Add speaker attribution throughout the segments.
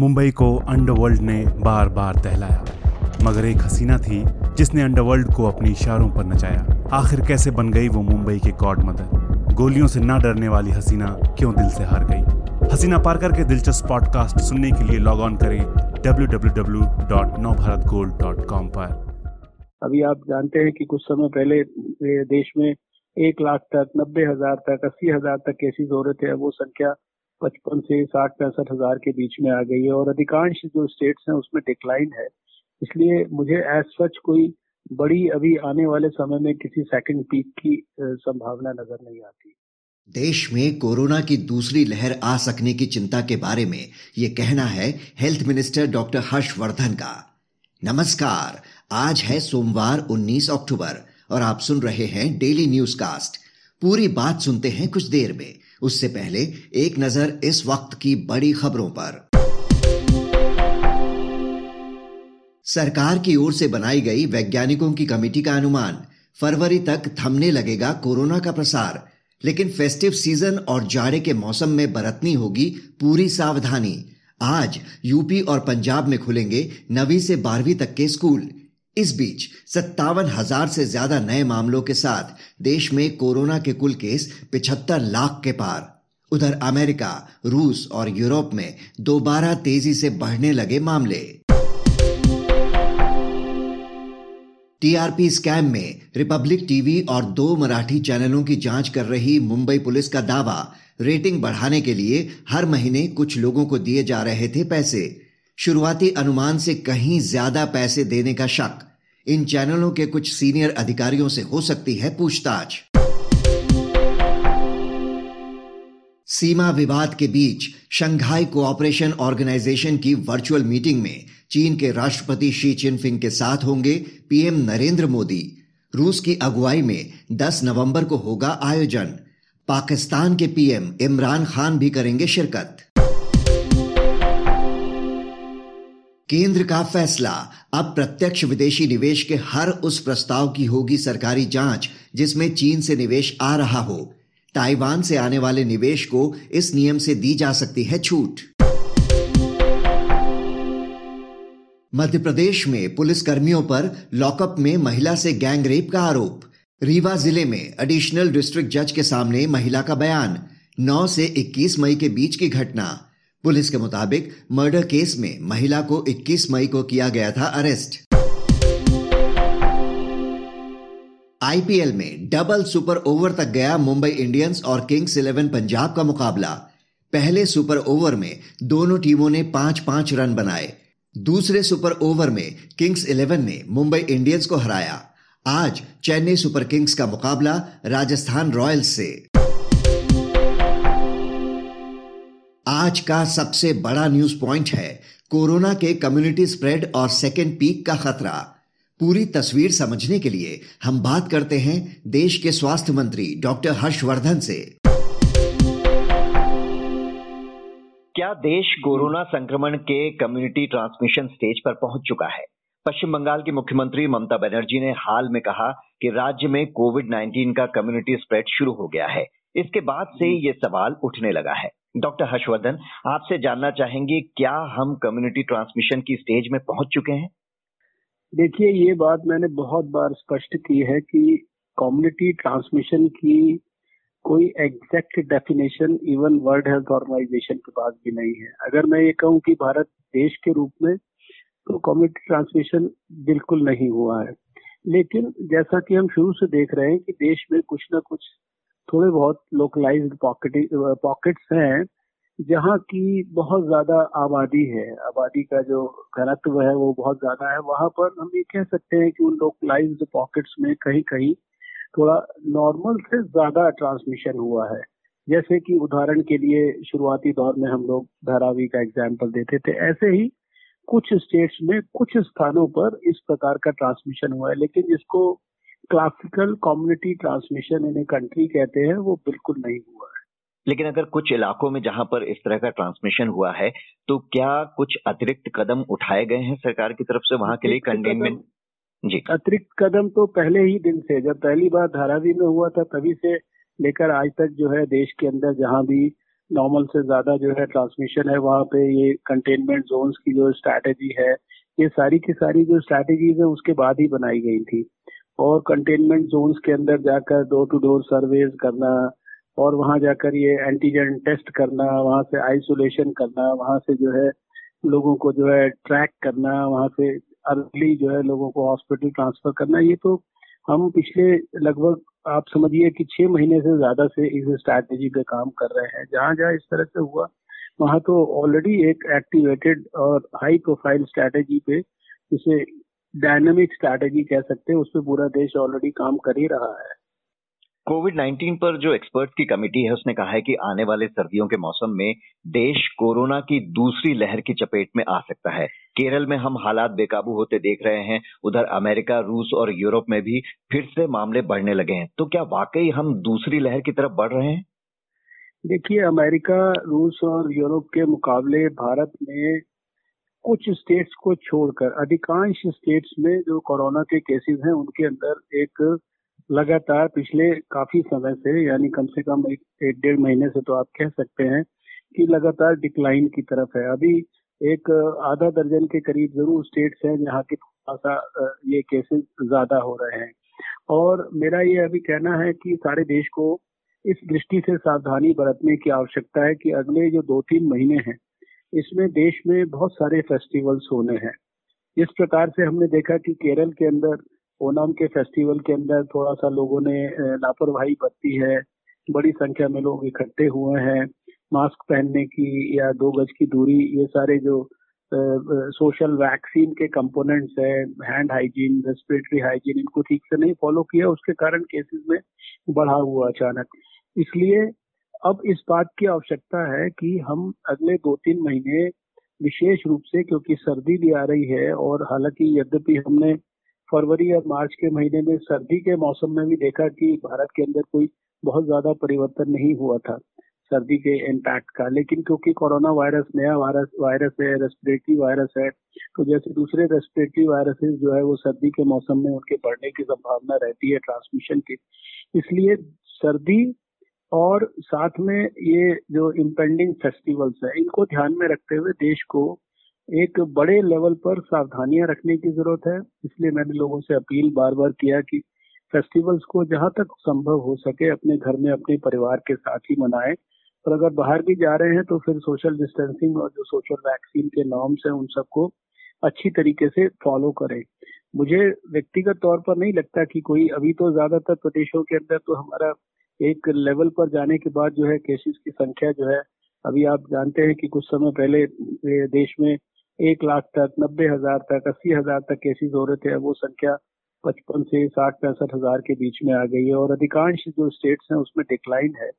Speaker 1: मुंबई को अंडरवर्ल्ड ने बार बार दहलाया। मगर एक हसीना थी, जिसने अंडरवर्ल्ड को अपने इशारों पर नचाया। आखिर कैसे बन गई वो मुंबई के गॉड मदर? गोलियों से ना डरने वाली हसीना क्यों दिल से हार गई? हसीना पारकर के दिलचस्प पॉडकास्ट सुनने के लिए लॉग ऑन करें www.navbharatgold.com पर।
Speaker 2: अभी आप जानते हैं कि कुछ समय पहले देश में एक लाख तक, नब्बे हज़ार तक, अस्सी हज़ार तक केसेस हो रहे थे वो संख्या पचपन से साठ पैंसठ हज़ार के बीच में आ गई है और अधिकांश जो स्टेट्स हैं उसमें डिक्लाइन है। इसलिए मुझे एज सच कोई बड़ी अभी आने वाले समय में किसी सेकंड पीक की संभावना नज़र नहीं आती।
Speaker 3: देश में कोरोना की दूसरी लहर आ सकने की चिंता के बारे में ये कहना है हेल्थ मिनिस्टर डॉक्टर हर्षवर्धन का। नमस्कार, आज है सोमवार 19 अक्टूबर और आप सुन रहे हैं डेली न्यूज़ कास्ट पूरी बात सुनते हैं कुछ देर में। उससे पहले एक नज़र इस वक्त की बड़ी खबरों पर। सरकार की ओर से बनाई गई वैज्ञानिकों की कमेटी का अनुमान, फरवरी तक थमने लगेगा कोरोना का प्रसार, लेकिन फेस्टिव सीज़न और जाड़े के मौसम में बरतनी होगी पूरी सावधानी। आज यूपी और पंजाब में खुलेंगे नवी से बारहवीं तक के स्कूल। इस बीच सत्तावन हज़ार से ज़्यादा नए मामलों के साथ देश में कोरोना के कुल केस पिछहत्तर लाख के पार। उधर अमेरिका, रूस और यूरोप में दोबारा तेज़ी से बढ़ने लगे मामले। टीआरपी स्कैम में रिपब्लिक टीवी और दो मराठी चैनलों की जाँच कर रही मुंबई पुलिस का दावा। रेटिंग बढ़ाने के लिए हर महीने कुछ लोगों को दिए जा रहे थे पैसे। शुरुआती अनुमान से कहीं ज़्यादा पैसे देने का शक। इन चैनलों के कुछ सीनियर अधिकारियों से हो सकती है पूछताछ। सीमा विवाद के बीच शंघाई कोऑपरेशन ऑर्गेनाइजेशन की वर्चुअल मीटिंग में चीन के राष्ट्रपति शी चिनफिंग के साथ होंगे पीएम नरेंद्र मोदी। रूस की अगुवाई में 10 नवंबर को होगा आयोजन। पाकिस्तान के पीएम इमरान खान भी करेंगे शिरकत। केंद्र का फैसला। अब प्रत्यक्ष विदेशी निवेश के हर उस प्रस्ताव की होगी सरकारी जाँच, जिसमें चीन से निवेश आ रहा हो। ताइवान से आने वाले निवेश को इस नियम से दी जा सकती है छूट। मध्य प्रदेश में पुलिस कर्मियों पर लॉकअप में महिला से गैंग रेप का आरोप। रीवा ज़िले में एडिशनल डिस्ट्रिक्ट जज के सामने महिला का बयान। 9 से 21 मई के बीच की घटना। पुलिस के मुताबिक मर्डर केस में महिला को 21 मई को किया गया था अरेस्ट। आईपीएल में डबल सुपर ओवर तक गया मुंबई इंडियंस और किंग्स इलेवन पंजाब का मुकाबला। पहले सुपर ओवर में दोनों टीमों ने पाँच पाँच रन बनाए। दूसरे सुपर ओवर में किंग्स इलेवन ने मुंबई इंडियंस को हराया। आज चेन्नई सुपर किंग्स का मुकाबला राजस्थान रॉयल्स से। आज का सबसे बड़ा न्यूज़ पॉइंट है कोरोना के कम्युनिटी स्प्रेड और सेकेंड पीक का खतरा। पूरी तस्वीर समझने के लिए हम बात करते हैं देश के स्वास्थ्य मंत्री डॉक्टर हर्षवर्धन से।
Speaker 4: क्या देश कोरोना संक्रमण के कम्युनिटी ट्रांसमिशन स्टेज पर पहुँच चुका है? पश्चिम बंगाल की मुख्यमंत्री ममता बनर्जी ने हाल में कहा कि राज्य में कोविड 19 का कम्युनिटी स्प्रेड शुरू हो गया है। इसके बाद से ये सवाल उठने लगा है। डॉक्टर हर्षवर्धन, आपसे जानना चाहेंगे, क्या हम कम्युनिटी ट्रांसमिशन की स्टेज में पहुँच चुके हैं?
Speaker 2: देखिए, ये बात मैंने बहुत बार स्पष्ट की है कि कम्युनिटी ट्रांसमिशन की कोई exact definition even World Health Organisation के पास भी नहीं है। अगर मैं ये कहूँ कि भारत देश के रूप में तो कम्युनिटी ट्रांसमिशन बिल्कुल नहीं हुआ है। लेकिन जैसा कि हम शुरू से देख रहे हैं कि देश में कुछ ना कुछ थोड़े बहुत लोकलाइज्ड पॉकेट पॉकेट्स हैं, जहाँ की बहुत ज़्यादा आबादी है। आबादी का जो घनत्व है, वो बहुत ज़्यादा है। वहाँ पर हम ये कह सकते हैं कि उन लोकलाइज्ड पॉकेट्स में कहीं कहीं थोड़ा नॉर्मल से ज़्यादा ट्रांसमिशन हुआ है। जैसे कि उदाहरण के लिए शुरुआती दौर में हम लोग धारावी का एग्ज़ाम्पल देते थे। ऐसे ही कुछ स्टेट्स में कुछ स्थानों पर इस प्रकार का ट्रांसमिशन हुआ है, लेकिन जिसको classical community transmission in a country कहते हैं वो बिल्कुल नहीं हुआ है।
Speaker 4: लेकिन अगर कुछ इलाकों में जहाँ पर इस तरह का ट्रांसमिशन हुआ है तो क्या कुछ अतिरिक्त कदम उठाए गए हैं सरकार की तरफ़ से वहाँ के लिए कंटेनमेंट
Speaker 2: जी। अतिरिक्त कदम तो पहले ही दिन से जब पहली बार धारावी में हुआ था तभी से लेकर आज तक जो है देश के अंदर जहाँ भी नॉर्मल से ज़्यादा जो है ट्रांसमिशन है वहाँ पे ये कंटेनमेंट जोन्स की जो स्ट्रैटेजी है ये सारी की सारी जो स्ट्रैटेजीज है उसके बाद ही बनाई गई थी। और कंटेनमेंट जोन्स के अंदर जाकर डोर टू डोर सर्वेज करना, और वहाँ जाकर ये एंटीजन टेस्ट करना, वहाँ से आइसोलेशन करना, वहाँ से जो है लोगों को जो है ट्रैक करना, वहाँ से अर्ली जो है लोगों को हॉस्पिटल ट्रांसफ़र करना, ये तो हम पिछले लगभग आप समझिए कि छह महीने से ज़्यादा से इस स्ट्रैटेजी पे काम कर रहे हैं। जहाँ जहाँ इस तरह से हुआ, वहाँ तो ऑलरेडी एक एक्टिवेटेड और हाई प्रोफ़ाइल स्ट्रैटेजी पे जिसे डायनेमिक स्ट्रैटेजी कह सकते हैं उस पर पूरा देश ऑलरेडी काम कर ही रहा है।
Speaker 4: कोविड 19 पर जो एक्सपर्ट की कमेटी है उसने कहा है कि आने वाले सर्दियों के मौसम में देश कोरोना की दूसरी लहर की चपेट में आ सकता है। केरल में हम हालात बेकाबू होते देख रहे हैं उधर अमेरिका रूस और यूरोप में भी फिर से मामले बढ़ने लगे हैं। तो क्या वाकई हम दूसरी लहर की तरफ़ बढ़ रहे हैं?
Speaker 2: देखिए अमेरिका रूस और यूरोप के मुकाबले भारत में कुछ स्टेट्स को छोड़कर अधिकांश स्टेट्स में जो कोरोना के केसेस हैं उनके अंदर एक लगातार पिछले काफ़ी समय से यानी कम से कम एक, एक डेढ़ महीने से तो आप कह सकते हैं कि लगातार डिक्लाइन की तरफ़ है। अभी एक आधा दर्जन के करीब ज़रूर स्टेट्स हैं जहाँ के थोड़ा सा ये केसेस ज़्यादा हो रहे हैं। और मेरा ये अभी कहना है कि सारे देश को इस दृष्टि से सावधानी बरतने की आवश्यकता है कि अगले जो दो तीन महीने हैं इसमें देश में बहुत सारे फेस्टिवल्स होने हैं। इस प्रकार से हमने देखा कि केरल के अंदर ओनम के फेस्टिवल के अंदर थोड़ा सा लोगों ने लापरवाही बरती है। बड़ी संख्या में लोग इकट्ठे हुए हैं। मास्क पहनने की या दो गज की दूरी, ये सारे जो सोशल वैक्सीन के कंपोनेंट्स है हैंड हाइजीन रेस्पिरेटरी हाइजीन इनको ठीक से नहीं फॉलो किया। उसके कारण केसेस में बढ़ा हुआ अचानक। इसलिए अब इस बात की आवश्यकता है कि हम अगले दो तीन महीने विशेष रूप से, क्योंकि सर्दी भी आ रही है और हालाँकि यद्यपि हमने फरवरी और मार्च के महीने में सर्दी के मौसम में भी देखा कि भारत के अंदर कोई बहुत ज़्यादा परिवर्तन नहीं हुआ था, सर्दी के इम्पैक्ट का। लेकिन क्योंकि कोरोना वायरस नया वायरस वायरस है रेस्पिरेटरी वायरस है तो जैसे दूसरे रेस्पिरेटरी वायरसेस जो है वो सर्दी के मौसम में उनके बढ़ने की संभावना रहती है ट्रांसमिशन की। इसलिए सर्दी और साथ में ये जो इम्पेंडिंग फेस्टिवल्स है, इनको ध्यान में रखते हुए देश को एक बड़े लेवल पर सावधानियाँ रखने की ज़रूरत है। इसलिए मैंने लोगों से अपील बार बार किया कि फेस्टिवल्स को जहाँ तक संभव हो सके अपने घर में, अपने परिवार के साथ ही मनाएँ। और अगर बाहर भी जा रहे हैं तो फिर सोशल डिस्टेंसिंग और जो सोशल वैक्सीन के नॉर्म्स हैं, उन सबको अच्छी तरीके से फॉलो करें। मुझे व्यक्तिगत तौर पर नहीं लगता कि कोई, अभी तो ज़्यादातर प्रदेशों के अंदर तो हमारा एक लेवल पर जाने के बाद जो है केसेस की संख्या जो है, अभी आप जानते हैं कि कुछ समय पहले देश में एक लाख तक, नब्बे हज़ार तक, अस्सी हज़ार तक केसेस हो रहे थे वो संख्या पचपन से साठ पैंसठ हज़ार के बीच में आ गई है और अधिकांश जो स्टेट्स हैं उसमें डिक्लाइन है।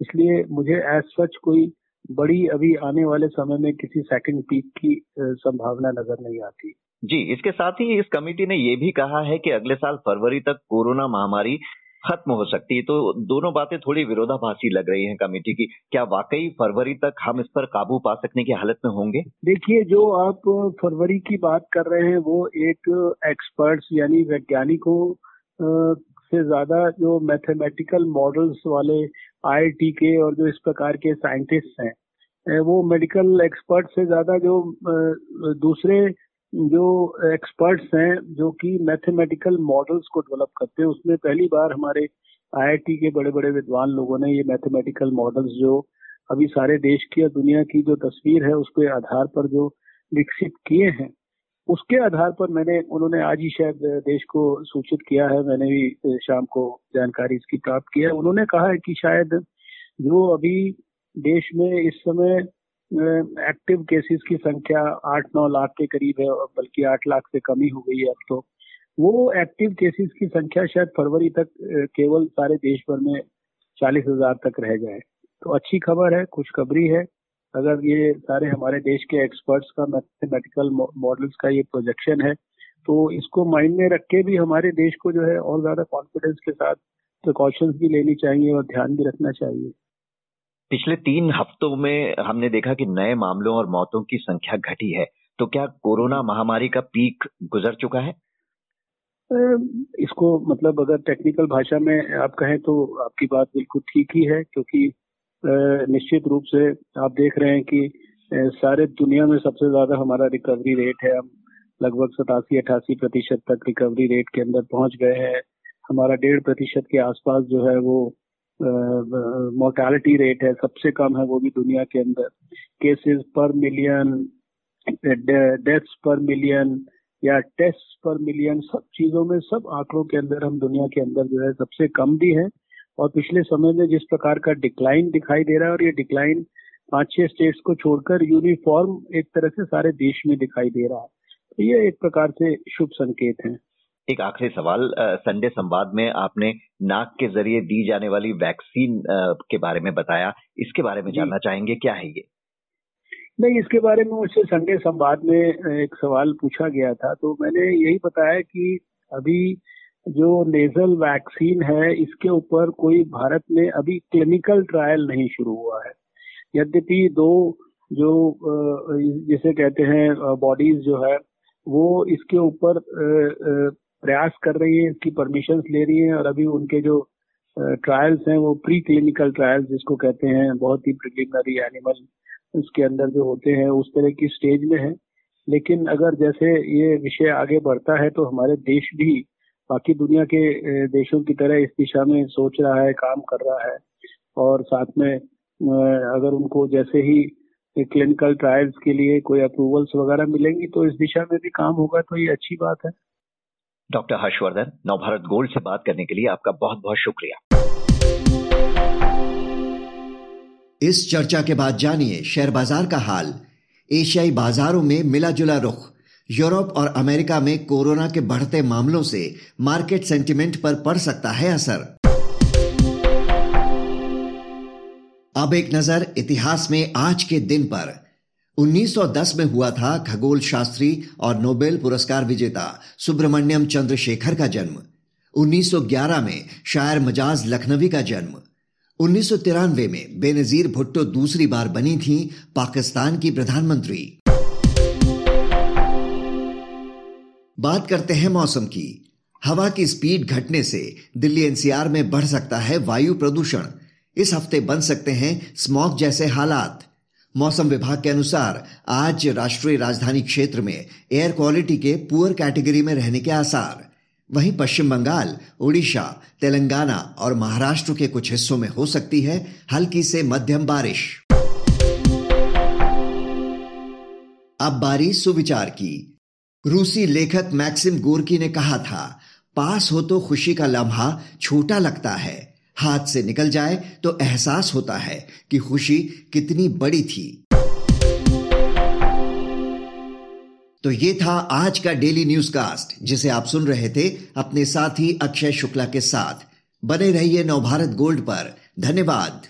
Speaker 2: इसलिए मुझे एज सच कोई बड़ी अभी आने वाले समय में किसी सेकंड पीक की संभावना नज़र नहीं आती।
Speaker 4: जी, इसके साथ ही इस कमेटी ने ये भी कहा है कि अगले साल फरवरी तक कोरोना महामारी खत्म हो सकती है। तो दोनों बातें थोड़ी विरोधाभासी लग रही हैं कमेटी की। क्या वाकई फरवरी तक हम इस पर काबू पा सकने की हालत में होंगे?
Speaker 2: देखिए, जो आप फरवरी की बात कर रहे हैं, वो एक एक्सपर्ट्स यानी वैज्ञानिकों से ज़्यादा जो मैथमेटिकल मॉडल्स वाले आईआईटी के और जो इस प्रकार के साइंटिस्ट हैं वो मेडिकल एक्सपर्ट से ज़्यादा जो दूसरे जो एक्सपर्ट्स हैं, जो कि मैथमेटिकल मॉडल्स को डेवलप करते हैं, उसमें पहली बार हमारे आईआईटी के बड़े बड़े विद्वान लोगों ने ये मैथमेटिकल मॉडल्स जो अभी सारे देश की और दुनिया की जो तस्वीर है, उसके आधार पर जो विकसित किए हैं, उसके आधार पर मैंने, उन्होंने आज ही शायद देश को सूचित किया है, मैंने भी शाम को जानकारी इसकी प्राप्त की है। उन्होंने कहा है कि शायद जो अभी देश में इस समय एक्टिव केसेस की संख्या आठ, नौ लाख के करीब है बल्कि आठ लाख से कम ही गई है अब तो। वो एक्टिव केसेस की संख्या शायद फरवरी तक केवल सारे देश भर में चालीस हज़ार तक रह जाए। तो अच्छी खबर है, खुशखबरी है। अगर ये सारे हमारे देश के एक्सपर्ट्स का मैथमेटिकल मॉडल्स का ये प्रोजेक्शन है तो इसको माइंड में रख के भी हमारे देश को जो है और ज़्यादा कॉन्फिडेंस के साथ प्रिकॉशंस भी लेनी चाहिए और ध्यान भी रखना चाहिए।
Speaker 4: पिछले तीन हफ्तों में हमने देखा कि नए मामलों और मौतों की संख्या घटी है। तो क्या कोरोना महामारी का पीक गुजर चुका है?
Speaker 2: इसको मतलब अगर टेक्निकल भाषा में आप कहें तो आपकी बात बिल्कुल ठीक ही है, क्योंकि निश्चित रूप से आप देख रहे हैं कि सारे दुनिया में सबसे ज़्यादा हमारा रिकवरी रेट है। हम लगभग सतासी, अठासी प्रतिशत तक रिकवरी रेट के अंदर पहुँच गए हैं। हमारा डेढ़ प्रतिशत के आसपास जो है वो मोर्टालिटी रेट है, सबसे कम है वो भी दुनिया के अंदर। Cases per million deaths per million या टेस्ट पर मिलियन सब चीज़ों में, सब आंकड़ों के अंदर हम दुनिया के अंदर जो है सबसे कम भी है। और पिछले समय में जिस प्रकार का डिक्लाइन दिखाई दे रहा है और ये डिक्लाइन पाँच छह स्टेट्स को छोड़कर यूनिफॉर्म एक तरह से सारे देश में दिखाई दे रहा है। तो ये एक प्रकार से शुभ संकेत है।
Speaker 4: एक आखिरी सवाल संडे संवाद में आपने नाक के ज़रिए दी जाने वाली वैक्सीन के बारे में बताया। इसके बारे में जानना चाहेंगे क्या है ये?
Speaker 2: नहीं इसके बारे में मुझसे संडे संवाद में एक सवाल पूछा गया था। तो मैंने यही बताया कि अभी जो नेजल वैक्सीन है इसके ऊपर कोई भारत में अभी क्लिनिकल ट्रायल नहीं शुरू हुआ है। यद्यपि दो जो जिसे कहते हैं बॉडीज जो है वो इसके ऊपर प्रयास कर रही है, इसकी परमिशन ले रही है और अभी उनके जो ट्रायल्स हैं वो प्री क्लिनिकल ट्रायल्स जिसको कहते हैं, बहुत ही प्रिलिमिनरी एनिमल उसके अंदर जो होते हैं, उस तरह की स्टेज में है। लेकिन अगर जैसे ये विषय आगे बढ़ता है तो हमारे देश भी, बाकी दुनिया के देशों की तरह इस दिशा में सोच रहा है, काम कर रहा है। और साथ में अगर उनको जैसे ही क्लिनिकल ट्रायल्स के लिए कोई अप्रूवल्स वगैरह मिलेंगी तो इस दिशा में भी काम होगा तो ये अच्छी बात है।
Speaker 4: डॉक्टर हर्षवर्धन, नवभारत गोल्ड से बात करने के लिए आपका बहुत बहुत शुक्रिया।
Speaker 3: इस चर्चा के बाद जानिए शेयर बाज़ार का हाल। एशियाई बाजारों में मिला जुला रुख। यूरोप और अमेरिका में कोरोना के बढ़ते मामलों से मार्केट सेंटिमेंट पर पड़ सकता है असर। अब एक नज़र इतिहास में आज के दिन पर। 1910 में हुआ था खगोल शास्त्री और नोबेल पुरस्कार विजेता सुब्रमण्यम चंद्रशेखर का जन्म। 1911 में शायर मजाज लखनवी का जन्म। उन्नीस सौ तिरानवे में बेनजीर भुट्टो दूसरी बार बनी थी पाकिस्तान की प्रधानमंत्री। बात करते हैं मौसम की। हवा की स्पीड घटने से दिल्ली एनसीआर में बढ़ सकता है वायु प्रदूषण। इस हफ़्ते बन सकते हैं स्मॉग जैसे हालात। मौसम विभाग के अनुसार आज राष्ट्रीय राजधानी क्षेत्र में एयर क्वालिटी के पुअर कैटेगरी में रहने के आसार। वहीं पश्चिम बंगाल, उड़ीसा, तेलंगाना और महाराष्ट्र के कुछ हिस्सों में हो सकती है हल्की से मध्यम बारिश। अब बारी सुविचार की। रूसी लेखक मैक्सिम गोरकी ने कहा था, पास हो तो खुशी का लम्हा छोटा लगता है। हाथ से निकल जाए तो एहसास होता है कि खुशी कितनी बड़ी थी। तो ये था आज का डेली न्यूज़ कास्ट जिसे आप सुन रहे थे अपने साथी अक्षय शुक्ला के साथ। बने रहिए नवभारत गोल्ड पर। धन्यवाद।